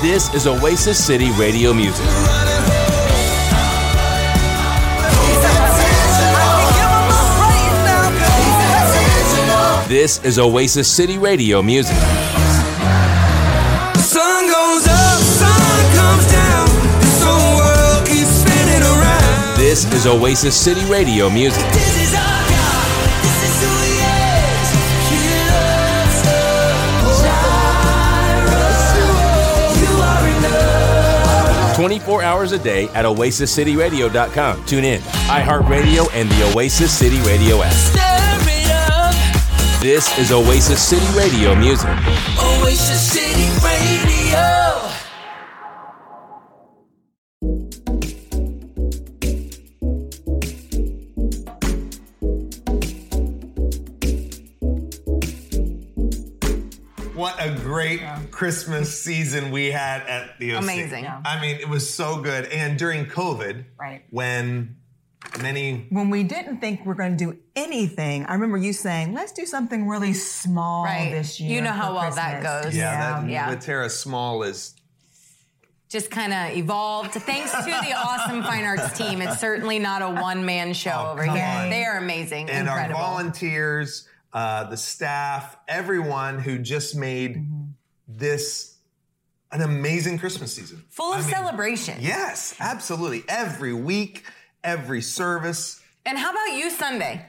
This is Oasis City Radio Music. This is Oasis City Radio Music. Sun goes up, sun comes down. This whole world keeps spinning around. This is Oasis City Radio Music. 24 hours a day at oasiscityradio.com. Tune in, iHeartRadio, and the Oasis City Radio app. This is Oasis City Radio Music. Oasis City Radio. What a great Christmas season we had at the OC. Amazing. Yeah. I mean, it was so good. And during COVID, Right. when many When we didn't think we're going to do anything, I remember you saying, "Let's do something really small Right. this year." You know how well that goes. yeah, that Yeah. Latera Small is Just kind of evolved. Thanks to the awesome fine arts team. It's certainly not a one man show Oh, over here. on. They are amazing. and incredible. our volunteers, uh, the staff, everyone who just made Mm-hmm. This an amazing Christmas season. Full of I mean, celebration. Yes, absolutely. Every week, every service. And how about you Sunday?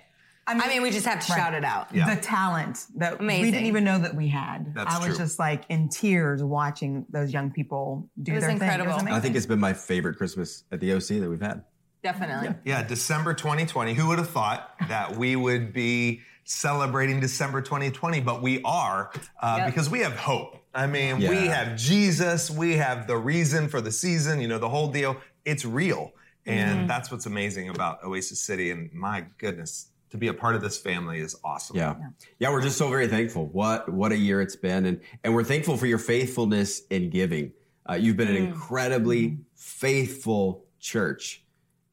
I mean, we just have to Right. shout it out. Yeah. The talent that we didn't even know that we had. That's I was true. just like in tears watching those young people do It was their thing. It incredible. was I think it's been my favorite Christmas at the OC that we've had. Definitely. Yeah, December 2020. Who would have thought that we would be celebrating December 2020? But we are uh, Yep. because we have hope. I mean, we have Jesus. We have the reason for the season. You know, the whole deal. It's real, and Mm-hmm. that's what's amazing about Oasis City. And my goodness, to be a part of this family is awesome. Yeah. yeah. we're just so very thankful. What what a year it's been. And and we're thankful for your faithfulness in giving. Uh, you've been an incredibly faithful church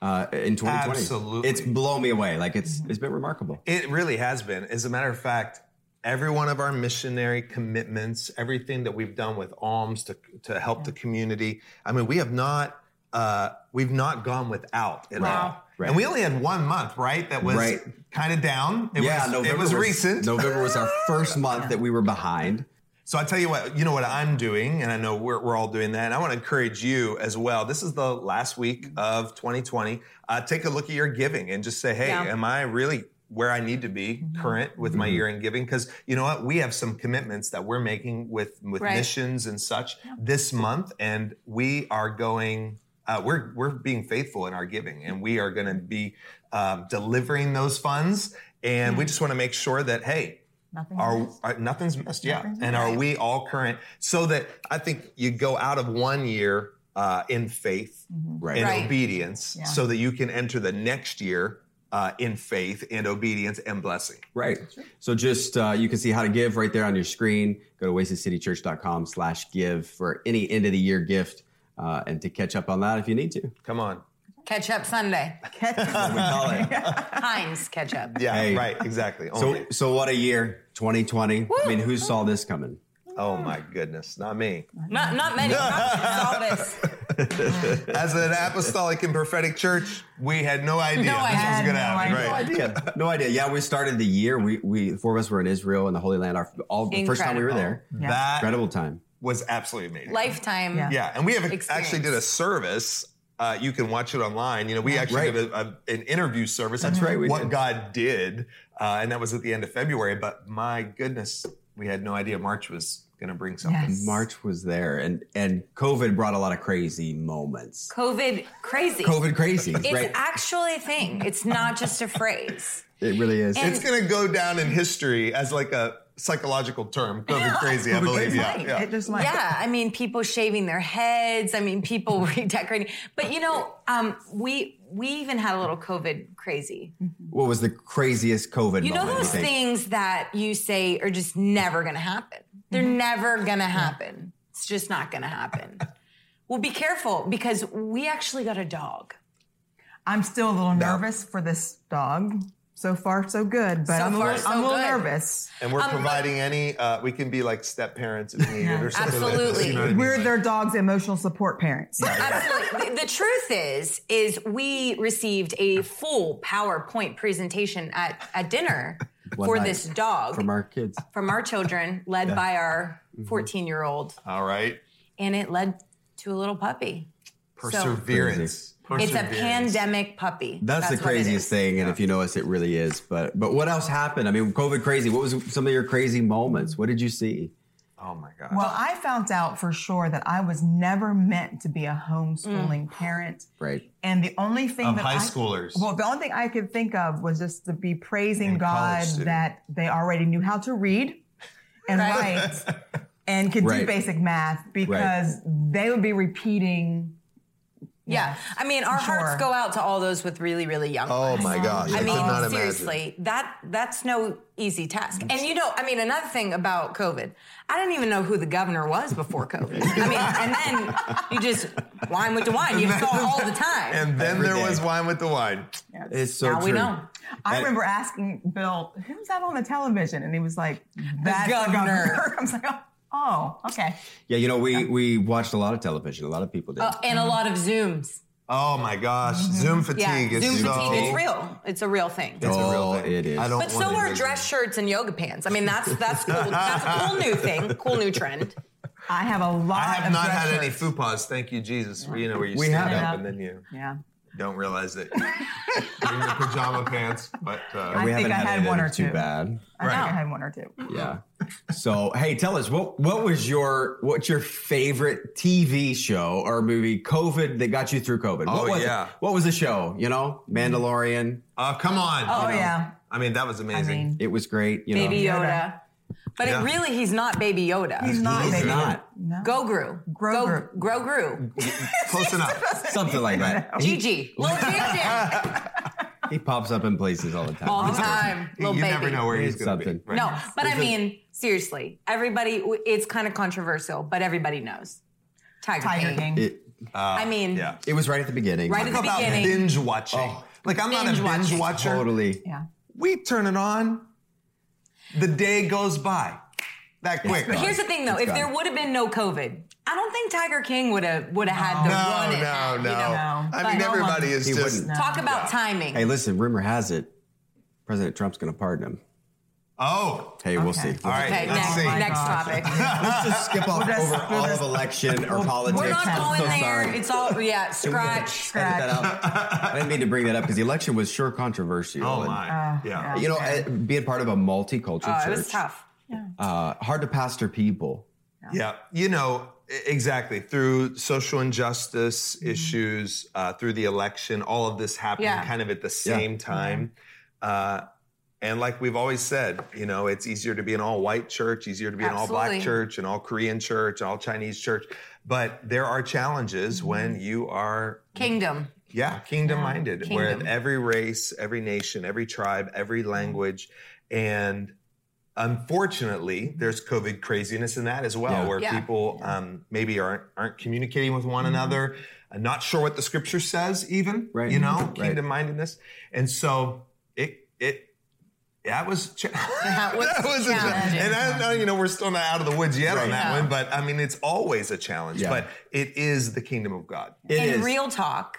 uh, in 2020. Absolutely. It's blown me away. Like it's it's been remarkable. It really has been. As a matter of fact, every one of our missionary commitments, everything that we've done with alms to, to help the community, I mean, we have not uh, we've not gone without at all. Right. And we only had one month, right? That was Right. kind of down. It yeah, was, November it was, recent. November was our first month that we were behind. So I tell you what, you know what I'm doing, and I know we're, we're all doing that. And I want to encourage you as well. This is the last week of 2020. Uh, take a look at your giving and just say, hey, Yeah. am I really where I need to be current with my year in giving? Because you know what, we have some commitments that we're making with with Right. missions and such this month, and we are going. Uh, we're we're being faithful in our giving, and we are going to be um, delivering those funds. And we just want to make sure that hey, Nothing are, missed. are nothing's missed yeah Nothing's and are we all current so that i think you go out of one year uh, in faith Right. and Right. obedience Yeah. so that you can enter the next year uh, in faith and obedience and blessing Right. So just uh, you can see how to give right there on your screen. Go to oasiscitychurch.com slash give for any end of the year gift uh, and to catch up on that if you need to. come on Ketchup Sunday. We call it. Heinz ketchup. yeah Hey. right exactly So, Only. so what a year, 2020. I mean, who saw this coming? oh my goodness not me Not not many. Not all this. as an apostolic and prophetic church we had no idea No this was idea. going to No happen idea. right idea. No idea. Yeah, we started the year. We, we four of us were in Israel in the Holy Land. Our all the first time we were there. Yeah. that Incredible time. was absolutely amazing Lifetime. Yeah. Yeah, and we have Experience. actually did a service. Uh, you can watch it online. You know, we actually Right. did a, a, an interview service. That's right, what did. God did, uh, and that was at the end of February. But my goodness, we had no idea March was going to bring something. Yes. March was there, and and COVID brought a lot of crazy moments. COVID crazy. COVID crazy, It's right? actually a thing. It's not just a phrase. it really is. And- It's going to go down in history as like a psychological term. COVID crazy, I believe. Yeah, Right. yeah. It just might. Yeah, I mean, people shaving their heads. I mean, people redecorating. But you know, um, we we even had a little COVID crazy. what was the craziest COVID You know moment? those think? things that you say are just never going to happen. They're Mm-hmm. never going to happen. It's just not going to happen. well, be careful because we actually got a dog. I'm still a little nervous for this dog. So far, so good, but So I'm, a far, little, so I'm a little good. nervous. And we're Um, providing any. Uh, we can be like step parents if needed, or something. Like this, Absolutely. you know what I mean? We're their dog's emotional support parents. Absolutely. The, the truth is, is we received a full PowerPoint presentation at, at dinner One for this dog from our kids. from our children, led by our Mm-hmm. 14 year old, All right. and it led to a little puppy. Perseverance. It's a pandemic puppy. That's, the craziest thing, and if you notice, it really is. But but what else happened? I mean, COVID crazy. What was some of your crazy moments? What did you see? Oh my gosh. Well, I found out for sure that I was never meant to be a homeschooling mm. parent. Right. And the only thing Of that high I, schoolers. Well, the only thing I could think of was just to be praising And God that they already knew how to read and Right. write and could Right. do basic math because they would be repeating. Yeah. I mean, our Sure. hearts go out to all those with really, really young oh ones. my gosh. I, I could not mean, imagine. seriously, that that's no easy task. And you know, I mean, another thing about COVID, I didn't even know who the governor was before COVID. I mean, and then you just wine with the wine. You saw all the time. And then Every there day. was wine with the wine. It's so now true. we know. I And- remember asking Bill, who's that on the television? And he was like, that's the governor. governor. I was like, oh, oh, okay. Yeah, you know, we we watched a lot of television. A lot of people did. Uh, and a lot of Zooms. Oh my gosh. Zoom Yeah, fatigue is Zoom so. fatigue. It's real. It's a real thing. It's a real Oh, thing. it is. I don't But so are imagine. dress shirts and yoga pants. I mean, that's that's cool. That's a cool new thing. Cool new trend. I have a lot I have of not dress had any shirts. fupas. Thank you, Jesus. You know where you We stand have. up and then you Yeah. Don't realize that you're in your pajama pants. But uh, I we think haven't I had, had any one or are too two. bad. I Right. think I had one or two. Yeah. So hey, tell us what what was your what's your favorite TV show or movie COVID that got you through COVID? Oh, what was yeah. It? What was the show? You know, Mandalorian. uh, come on. Oh, you know. yeah. I mean, that was I amazing. mean, It was great. You Baby know, Yoda. But Yeah. it really, he's not Baby Yoda. he's not. He's baby. not. No. Gogru. Grogu. Go, Grogu. Close enough. something like that. He, Gigi. Little Gigi. he pops up in places all the time. All the time. You Little baby. never know where he's It's going to be. Right? No, but I mean, seriously, everybody, it's kind of controversial, but everybody knows. Tiger, Tiger King. King. It, uh, I mean, Yeah. it was right at the beginning. Right at the about beginning. binge watching. Oh. like I'm not a Binge binge watching. watcher. Totally. yeah. We turn it on. The day goes by that quick. But here's the thing, though: It's if there would have been no COVID, I don't think Tiger King would have would have had to run no, it. no, you no. know? No. I But mean, no everybody is He just. wouldn't. Talk about timing. Hey, listen. Rumor has it, President Trump's going to pardon him. Oh, Hey, we'll Okay. see. all right. okay, let's next, see. next topic. Let's just skip off just- over we'll all just- of election or politics. We're not going so there. sorry. It's all yeah. Scratch. Edit that out. I didn't mean to bring that up because the election was sure controversial. Oh and, my. Uh, yeah. You know, uh, being part of a multicultural Oh, church, it was tough. Yeah. Uh, hard to pastor people. Yeah, you know exactly through social injustice issues, uh, through the election, all of this happening Yeah. kind of at the same time. Uh, and like we've always said, you know, it's easier to be an all-white church, easier to be an all-black church, an all-Korean church, an all-Chinese church. But there are challenges when you are Kingdom. yeah, kingdom minded, Kingdom. where every race, every nation, every tribe, every language, and unfortunately, there's COVID craziness in that as well, Yeah. where Yeah. people um, maybe aren't aren't communicating with one another, uh, not sure what the scripture says, even Right. you know, Right. kingdom mindedness, and so it it. That was, cha- That was a cha- challenging. and I know you know we're still not out of the woods yet on that No. one, but I mean it's always a challenge. Yeah. But it is the kingdom of God. It and is. real talk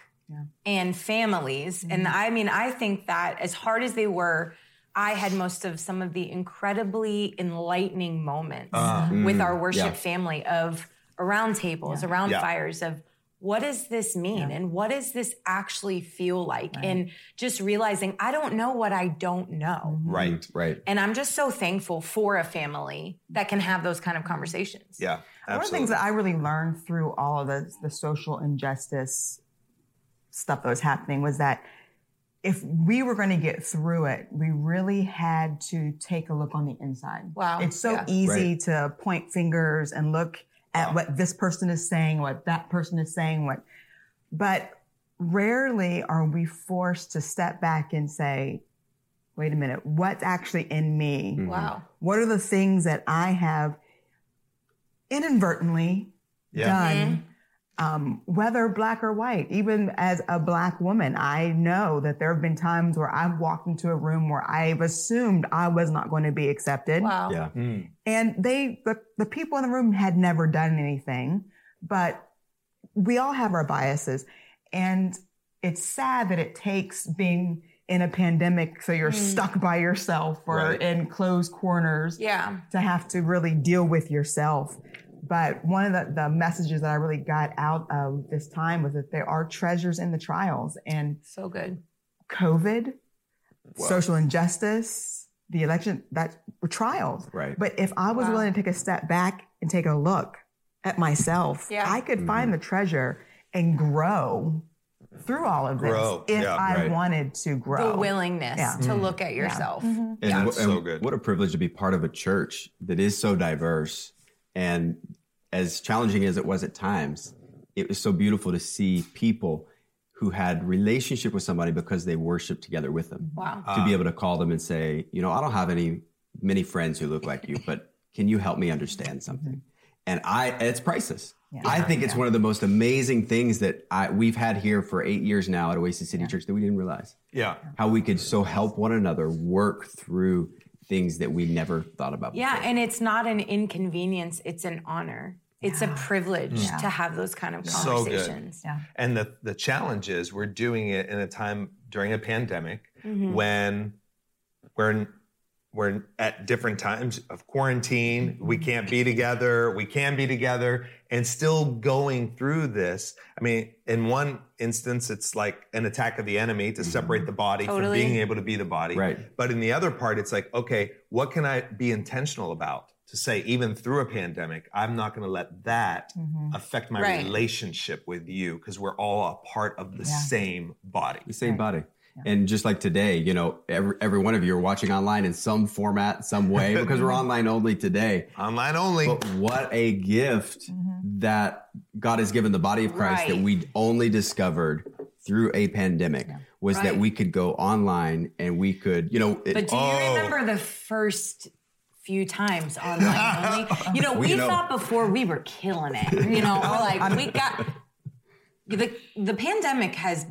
and families. And mm-hmm. I mean, I think that as hard as they were, I had most of some of the incredibly enlightening moments uh-huh. with mm. our worship yeah. family of around tables, around Yeah. fires of what does this mean and what does this actually feel like and just realizing i don't know what i don't know mm-hmm. Right. right. and i'm just so thankful for a family that can have those kind of conversations Yeah. One of the things that I really learned through all of the, the social injustice stuff that was happening was that if we were going to get through it, we really had to take a look on the inside. Wow. It's so Yeah. easy Right. to point fingers and look at what this person is saying, what that person is saying, what, but rarely are we forced to step back and say, wait a minute, what's actually in me? Mm-hmm. wow What are the things that I have inadvertently Yeah. done mm-hmm. Um, whether black or white, even as a black woman, I know that there have been times where I've walked into a room where I've assumed I was not going to be accepted. Wow. Yeah. And they, the, the people in the room had never done anything, but we all have our biases. And it's sad that it takes being in a pandemic so you're stuck by yourself or Right. in closed corners Yeah. to have to really deal with yourself. But one of the, the messages that I really got out of this time was that there are treasures in the trials and So good. COVID, social injustice, the election, that were trials. Right. But if I was Wow. willing to take a step back and take a look at myself, Yeah. I could find mm-hmm. the treasure and grow through all of this Grow, if yeah, I right. wanted to grow. The willingness Yeah. to mm. look at yourself. Mm-hmm. And, That's wh- so good. What a privilege to be part of a church that is so diverse. And as challenging as it was at times, it was so beautiful to see people who had relationship with somebody because they worshiped together with them. Wow. To be able to call them and say, you know, I don't have any many friends who look like you, but can you help me understand something? Mm-hmm. And I, it's priceless. I think it's one of the most amazing things that I, we've had here for eight years now at Oasis City Church that we didn't realize Yeah. how we could so help one another work through things that we never thought about. Yeah, before. and it's not an inconvenience, it's an honor. It's a privilege to have those kind of So good. conversations. Yeah. And the, the challenge is we're doing it in a time during a pandemic Mm-hmm. when we're we're at different times of quarantine. Mm-hmm. We can't be together. We can be together and still going through this. I mean, in one instance, it's like an attack of the enemy to separate the body Mm-hmm. Totally. from being able to be the body. Right. But in the other part, it's like, okay, what can I be intentional about? To say, even through a pandemic, I'm not going to let that affect my Right. relationship with you because we're all a part of the same body. the same body. And just like today, you know, every, every one of you are watching online in some format, some way, because we're online only today. Online only. But what a gift mm-hmm. that God has given the body of Christ that we only discovered through a pandemic was that we could go online and we could, you know, it- But do you Oh. remember the first few times online only? You know, we You know. thought before we were killing it. You know, we're like we got the the pandemic has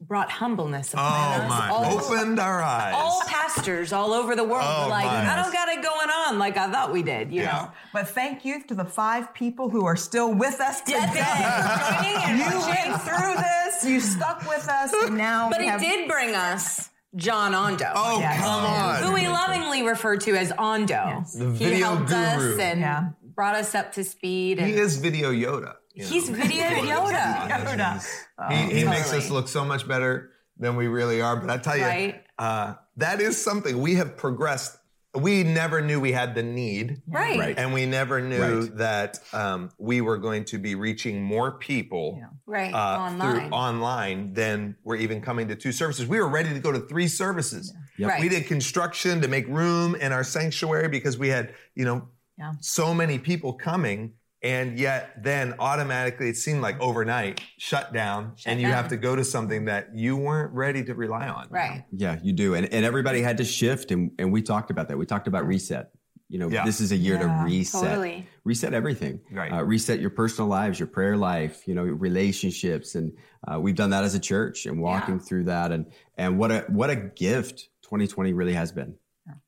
brought humbleness upon oh us. my! All, Opened our eyes. all pastors all over the world Oh, were like, my. I don't got it going on like I thought we did. You Yeah. know, But thank you to the five people who are still with us today. That's it. Joining and You watching. went through this. You stuck with us, and now But we it have, did bring us John Ondo. Oh Yes. come on! who we lovingly refer to as Ondo. The video he helped guru. us and Yeah. brought us up to speed. And He is video Yoda. You know. he's video Yoda. Yoda. He, he makes us look so much better than we really are. But I tell you, Right. uh, that is something we have progressed. We never knew we had the need. Right. Right. And we never knew Right. that um, we were going to be reaching more people Right. uh, Online. through online than we're even coming to two services. We were ready to go to three services. Right. We did construction to make room in our sanctuary because we had, you know, Yeah. so many people coming. And yet, then automatically, it seemed like overnight shut down, and you down. have to go to something that you weren't ready to rely on. right. Yeah, you do. And, and everybody had to shift. And, and we talked about that. We talked about reset. You know, Yeah. this is a year Yeah, to reset. totally. Reset everything. Right. Uh, reset your personal lives, your prayer life, you know, your relationships. And uh, we've done that as a church and walking Yeah. through that. And, and what a, what a gift 2020 really has been.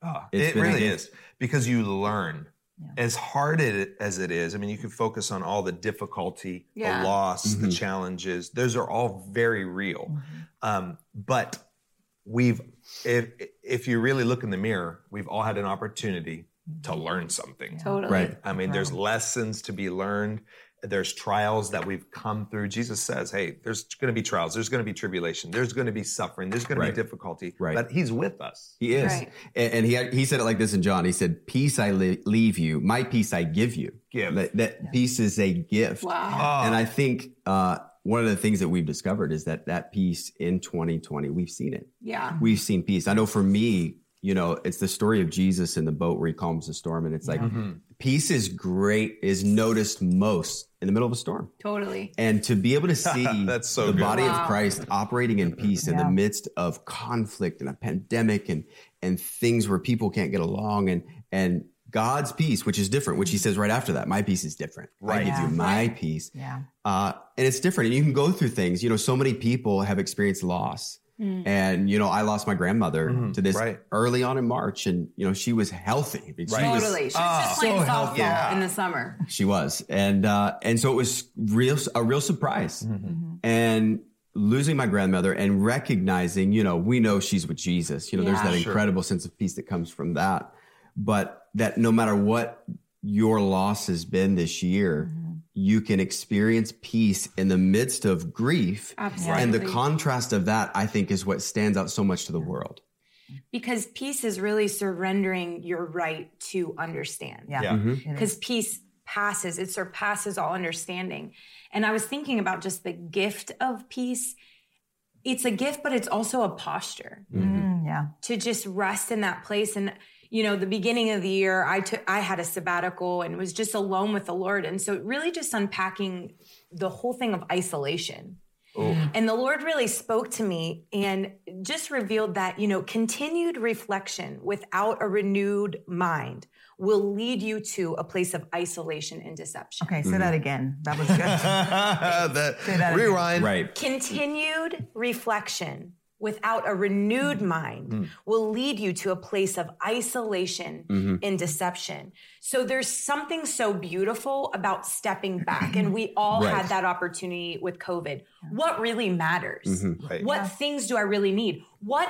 Oh, It's it been really is because you learn. As hard it, as it is, I mean, you can focus on all the difficulty, Yeah. the loss, Mm-hmm. the challenges. Those are all very real. Um, but we've, if if you really look in the mirror, we've all had an opportunity to learn something. Totally. Right. I mean, there's lessons to be learned. There's trials that we've come through. Jesus says, "Hey, there's going to be trials. There's going to be tribulation. There's going to be suffering. There's going to be difficulty. Right. But He's with us. He is. Right. And, and he, he said it like this in John. He said, peace I leave you. My peace I give you. Give. That, that peace is a gift. Wow. And I think uh, one of the things that we've discovered is that that peace in 2020, we've seen it. Yeah. We've seen peace. I know for me, you know, it's the story of Jesus in the boat where he calms the storm. And it's like, peace is great, is noticed most in the middle of a storm. Totally. And to be able to see That's so the good. body Wow. of Christ operating in peace in the midst of conflict and a pandemic and and things where people can't get along and and God's peace, which is different, which he says right after that, my peace is different. I give Yeah. you my peace. Yeah. Uh, and it's different. And you can go through things. You know, so many people have experienced loss. And, you know, I lost my grandmother Mhm. to this Right. early on in March. And, you know, she was healthy. She Right. was- Totally. She was Ah, just playing so softball healthy. Yeah. in the summer. She was, and uh, and so it was real a real surprise, and losing my grandmother and recognizing, you know, we know she's with Jesus. You know, there's Yeah. that Sure. incredible sense of peace that comes from that, but that no matter what your loss has been this year. You can experience peace in the midst of grief. Absolutely. And the contrast of that, I think, is what stands out so much to the world. because peace is really surrendering your right to understand. Yeah. Yeah. It is. because peace passes it surpasses all understanding and i was thinking about just the gift of peace it's a gift but it's also a posture Mm, yeah. to just rest in that place and you know the beginning of the year i took i had a sabbatical and was just alone with the lord and so really just unpacking the whole thing of isolation oh. and the Lord really spoke to me and just revealed that, you know, continued reflection without a renewed mind will lead you to a place of isolation and deception. Okay, say mm-hmm. that again. That was good. that, Say that again. rewind. Right. Continued reflection without a renewed mm-hmm. mind mm-hmm. will lead you to a place of isolation mm-hmm. and deception. So there's something so beautiful about stepping back. And we all Right. had that opportunity with COVID. What really matters? Right. What things do I really need? What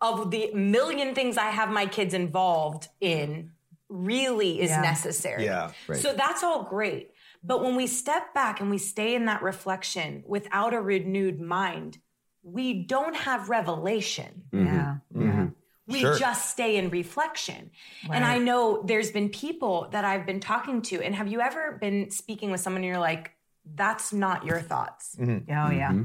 of the million things I have my kids involved in really is Yeah. necessary? Yeah. Right. So that's all great. But when we step back and we stay in that reflection without a renewed mind, we don't have revelation. Mm-hmm. Yeah. Mm-hmm. Yeah. We Sure. just stay in reflection. And I know there's been people that I've been talking to. And have you ever been speaking with someone and you're like, that's not your thoughts? Mm-hmm. Oh, yeah. Mm-hmm.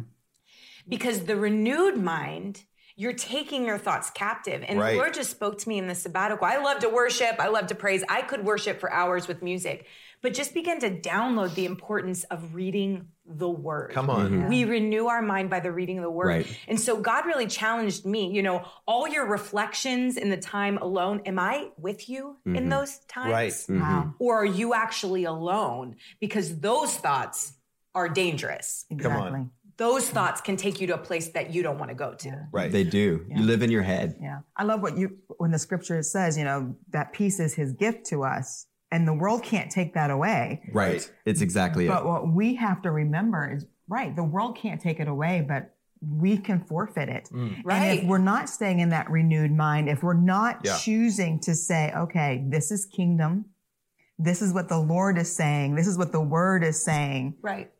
because the renewed mind you're taking your thoughts captive and Right. the lord just spoke to me in the sabbatical i love to worship i love to praise i could worship for hours with music but just begin to download the importance of reading the word Come on. we renew our mind by the reading of the word Right. and so god really challenged me you know all your reflections in the time alone am i with you in those times Right. Mm-hmm. Wow. or are you actually alone because those thoughts are dangerous Come on. Exactly. those thoughts can take you to a place that you don't want to go to. Right. They do. You live in your head. Yeah. I love what you, when the scripture says, you know, that peace is his gift to us and the world can't take that away. Right. It's exactly it. But it. what we have to remember is, right, the world can't take it away, but we can forfeit it. Right. And if we're not staying in that renewed mind, if we're not Yeah. choosing to say, okay, this is kingdom, this is what the Lord is saying, this is what the word is saying, Right.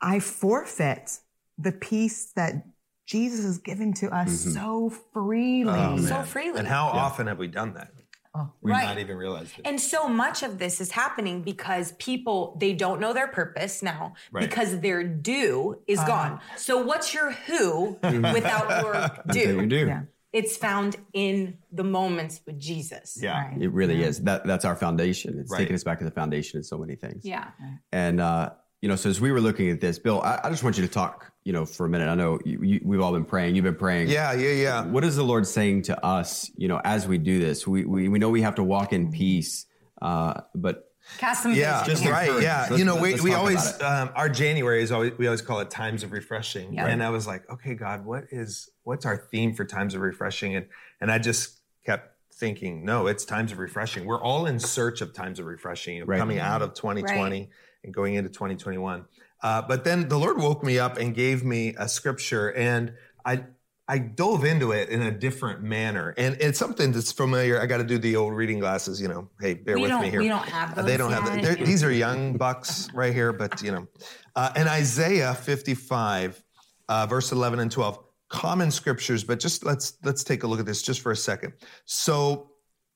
I forfeit the peace that Jesus is giving to us mm-hmm. so freely. Oh, So freely. And how often have we done that? Oh. We've Right. not even realized it. And so much of this is happening because people they don't know their purpose now Right. because their do is gone. So what's your who without your That's what you do? do. Yeah. It's found in the moments with Jesus. Yeah. Right. It really is. That that's our foundation. It's Right. taking us back to the foundation in so many things. Yeah. And uh, you know, so as we were looking at this, Bill, I, I just want you to talk, you know, for a minute. I know you, you, we've all been praying. You've been praying. Yeah, yeah, yeah. What is the Lord saying to us? You know, as we do this, we we, we know we have to walk in peace, uh, but Cast some Yeah. Just right. encourage. Yeah, Let's- you know, we, let's we always um, our January is always we always call it times of refreshing, Yeah. and I was like, okay, God, what is what's our theme for times of refreshing? And and I just kept thinking, no, it's times of refreshing. We're all in search of times of refreshing, you know, Right. coming out of 2020 Right. And going into 2021. Uh, but then the Lord woke me up and gave me a scripture, and I I dove into it in a different manner, and it's something that's familiar. I got to do the old reading glasses, you know. Hey, bear we with me here. we don't have those. They don't have yet. that. They're- These are young bucks right here, but you know. Uh, and Isaiah 55, uh, verse 11 and 12, common scriptures, but just let's let's take a look at this just for a second. So,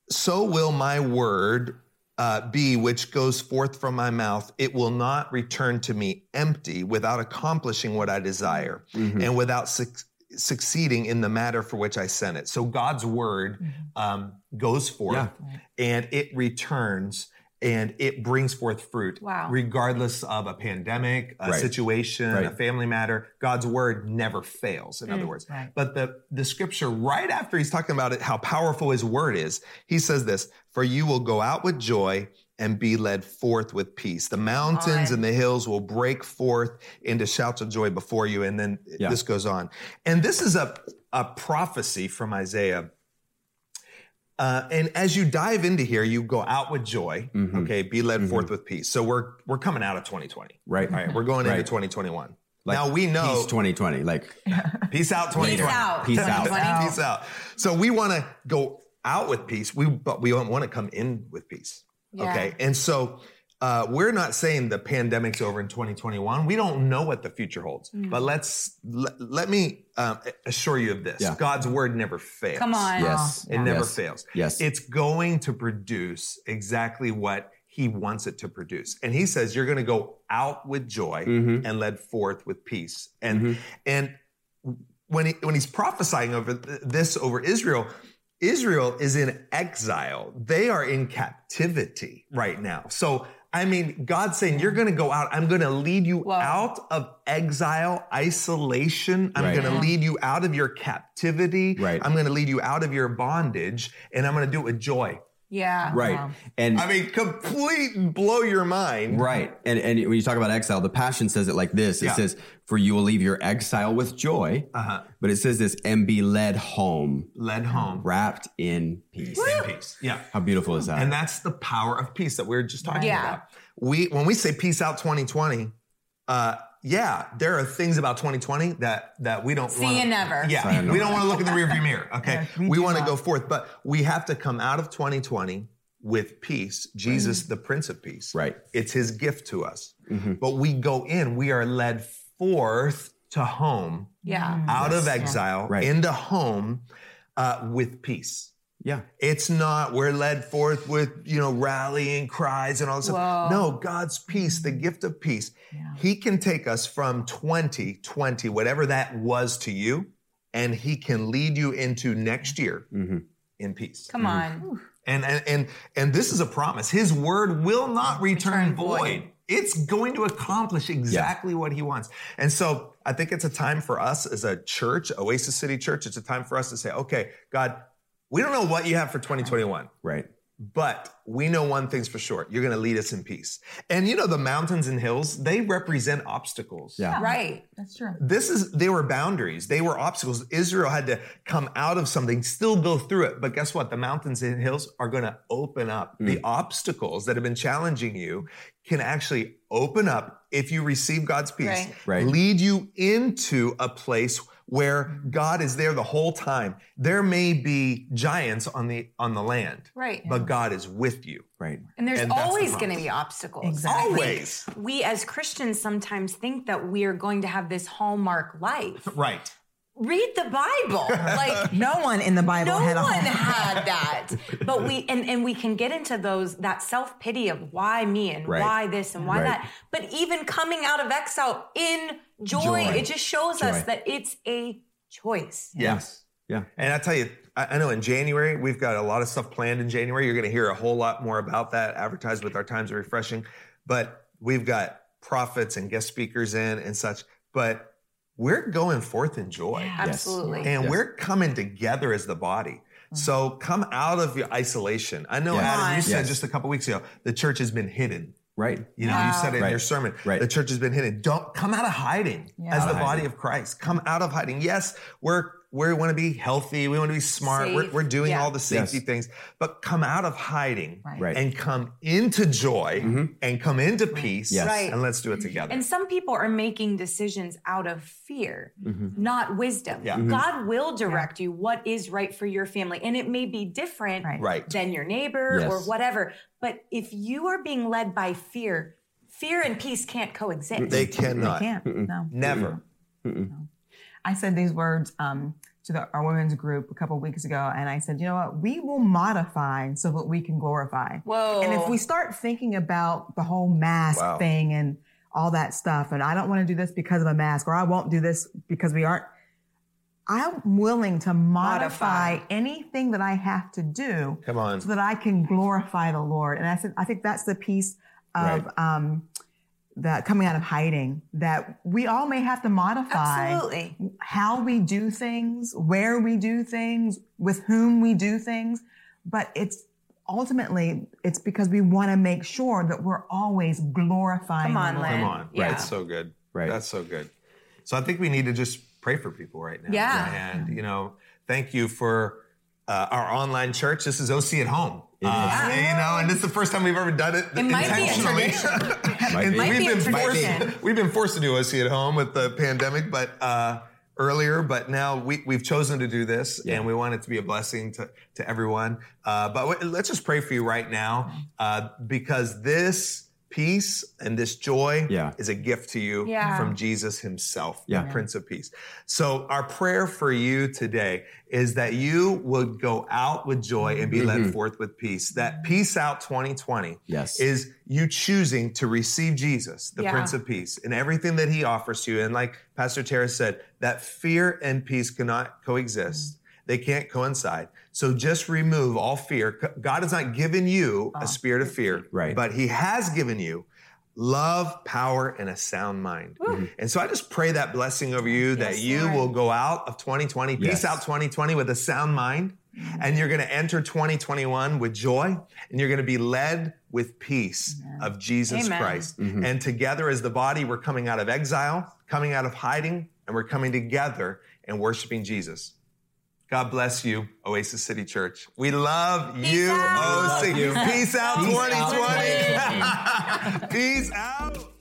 so will my word uh, be which goes forth from my mouth. It will not return to me empty without accomplishing what I desire and without suc succeeding in the matter for which I sent it. So God's word um, goes forth Yeah. and it returns and it brings forth fruit. Wow. Regardless of a pandemic, a Right. situation, Right. a family matter, God's word never fails, in other mm, words. Right. But the, the scripture, right after he's talking about it, how powerful his word is, he says this For you will go out with joy and be led forth with peace. The mountains on. and the hills will break forth into shouts of joy before you. And then Yeah. this goes on. And this is a, a prophecy from Isaiah. Uh, and as you dive into here, you go out with joy. Mhm. Okay, be led Mhm. forth with peace. So we're we're coming out of 2020. Right. All right, we're going into 2021. Like, now we know Peace 2020. Like, peace out 2020. Peace out. Peace out. peace out. So we want to go out with peace. We but we don't want to come in with peace. Yeah. Okay, and so. Uh, we're not saying the pandemic's over in 2021. We don't know what the future holds, Mm. but let's let, let me um, assure you of this: Yeah. God's word never fails. Come on. yes. It never Yes. fails. Yes. It's going to produce exactly what he wants it to produce. And he says you're going to go out with joy Mhm. and led forth with peace. And Mhm. and when he, when he's prophesying over th- this over Israel, Israel is in exile. They are in captivity right now. So I mean, God's saying, You're going to go out. I'm going to lead you Wow. out of exile, isolation. I'm Right. going to Yeah. lead you out of your captivity. Right. I'm going to lead you out of your bondage, and I'm going to do it with joy. Yeah. right. Wow. And I mean, complete blow your mind. Right. And and when you talk about exile, the passion says it like this. It Yeah. says, For you will leave your exile with joy. Uh-huh. But it says this, and be led home, Led home. wrapped in peace. In peace. Yeah. How beautiful is that? And that's the power of peace that we were just talking Yeah. about. We when we say peace out 2020, uh, yeah, there are things about 2020 that that we don't See wanna, you never. Yeah, Sorry, no. we don't want to look in the rearview mirror. Okay, Yes, we we want to go forth, but we have to come out of 2020 with peace. Jesus, the Prince of Peace. Right. It's His gift to us. Mhm. But we go in. We are led forth to home, Yeah. out of exile, Right. into home, uh, with peace. Yeah. It's not we're led forth with you know rallying cries and all this Whoa. stuff. No, God's peace, the gift of peace. He can take us from 2020, whatever that was to you, and He can lead you into next year Mhm. in peace. Come on. And and and and this is a promise. His word will not return, Return void. void. It's going to accomplish exactly what he wants. And so I think it's a time for us as a church, Oasis City Church, it's a time for us to say, okay, God, we don't know what you have for 2021. Right. But we know one thing's for sure. You're going to lead us in peace. And you know, the mountains and hills, they represent obstacles. Yeah. Right. That's true. This is, they were boundaries. They were obstacles. Israel had to come out of something, still go through it. But guess what? The mountains and hills are going to open up. Mm. The obstacles that have been challenging you can actually open up if you receive God's peace, Right. Right. lead you into a place where God is there the whole time. There may be giants on the, on the land, Right. but God is with you. Right. And there's And that's the always going to be obstacles. Exactly. Always. We as Christians sometimes think that we are going to have this hallmark life. Right. Read the Bible. Like No one in the Bible no had one home. had that. But we and, and we can get into those that self-pity of why me and Right. why this and why Right. that. But even coming out of exile in joy, Joy. it just shows us that it's a choice. Yes. Yeah. And I tell you, I, I know in January, we've got a lot of stuff planned in January. You're going to hear a whole lot more about that advertised with our Times of Refreshing. But we've got prophets and guest speakers in and such. But we're going forth in joy. Absolutely. And Yes. we're coming together as the body. Mm-hmm. So come out of your isolation. I know, Yes. Adam, you said just a couple weeks ago, the church has been hidden. Right. You know, Wow. you said it in Right. your sermon. Right. The church has been hidden. Don't come out of hiding Yeah. as Out the of body of Christ. Come out of hiding. Yes, we're we want to be healthy. We want to be smart. We're, we're doing Yeah. all the safety Yes. things, but come out of hiding Right. Right. and come into joy Mhm. and come into peace. Yes. Right. And let's do it together. And some people are making decisions out of fear, Mhm. not wisdom. Yeah. Mhm. God will direct you what is right for your family. And it may be different Right. right. than your neighbor Yes. or whatever. But if you are being led by fear, fear and peace can't coexist. They They cannot. can't. No. Never. I said these words um, to the, our women's group a couple of weeks ago, and I said, you know what? We will modify so that we can glorify. Whoa. And if we start thinking about the whole mask Wow. thing and all that stuff, and I don't want to do this because of a mask, or I won't do this because we aren't. I'm willing to modify, Modify. anything that I have to do Come on. so that I can glorify the Lord. And I said, I think that's the piece of Right. um, that coming out of hiding that we all may have to modify Absolutely. how we do things, where we do things, with whom we do things, but it's ultimately it's because we want to make sure that we're always glorifying Come on, the Lynn. Come on. Yeah. That's so good. Right. That's so good. So I think we need to just pray for people right now. Yeah. And, you know, thank you for uh, our online church. This is OC at home. Uh, You know, and this is the first time we've ever done it, It might be a intentionally. Might And be. We've be a been tradition. forced. We've been forced to do OC at home with the pandemic, but uh, earlier. But now we, we've chosen to do this, Yeah. and we want it to be a blessing to to everyone. Uh, but w- let's just pray for you right now, uh, because this peace and this joy Yeah. is a gift to you Yeah. from Jesus Himself, Yeah. the Prince of Peace. So our prayer for you today is that you would go out with joy and be led mm-hmm. forth with peace. That peace out 2020 Yes. is you choosing to receive Jesus, the Yeah. Prince of Peace, and everything that He offers to you. And like Pastor Tara said, that fear and peace cannot coexist. Mm. They can't coincide. So just remove all fear. God has not given you a spirit of fear, Right. but He has given you love, power, and a sound mind. Mm-hmm. And so I just pray that blessing over you that Yes, you Lord. will go out of 2020, Yes. peace out 2020 with a sound mind. And you're going to enter 2021 with joy and you're going to be led with peace of Jesus Amen. Christ. And together as the body, we're coming out of exile, coming out of hiding, and we're coming together and worshiping Jesus. God bless you, Oasis City Church. We love you. OC. We love you. Peace out Peace out 2020. Peace out.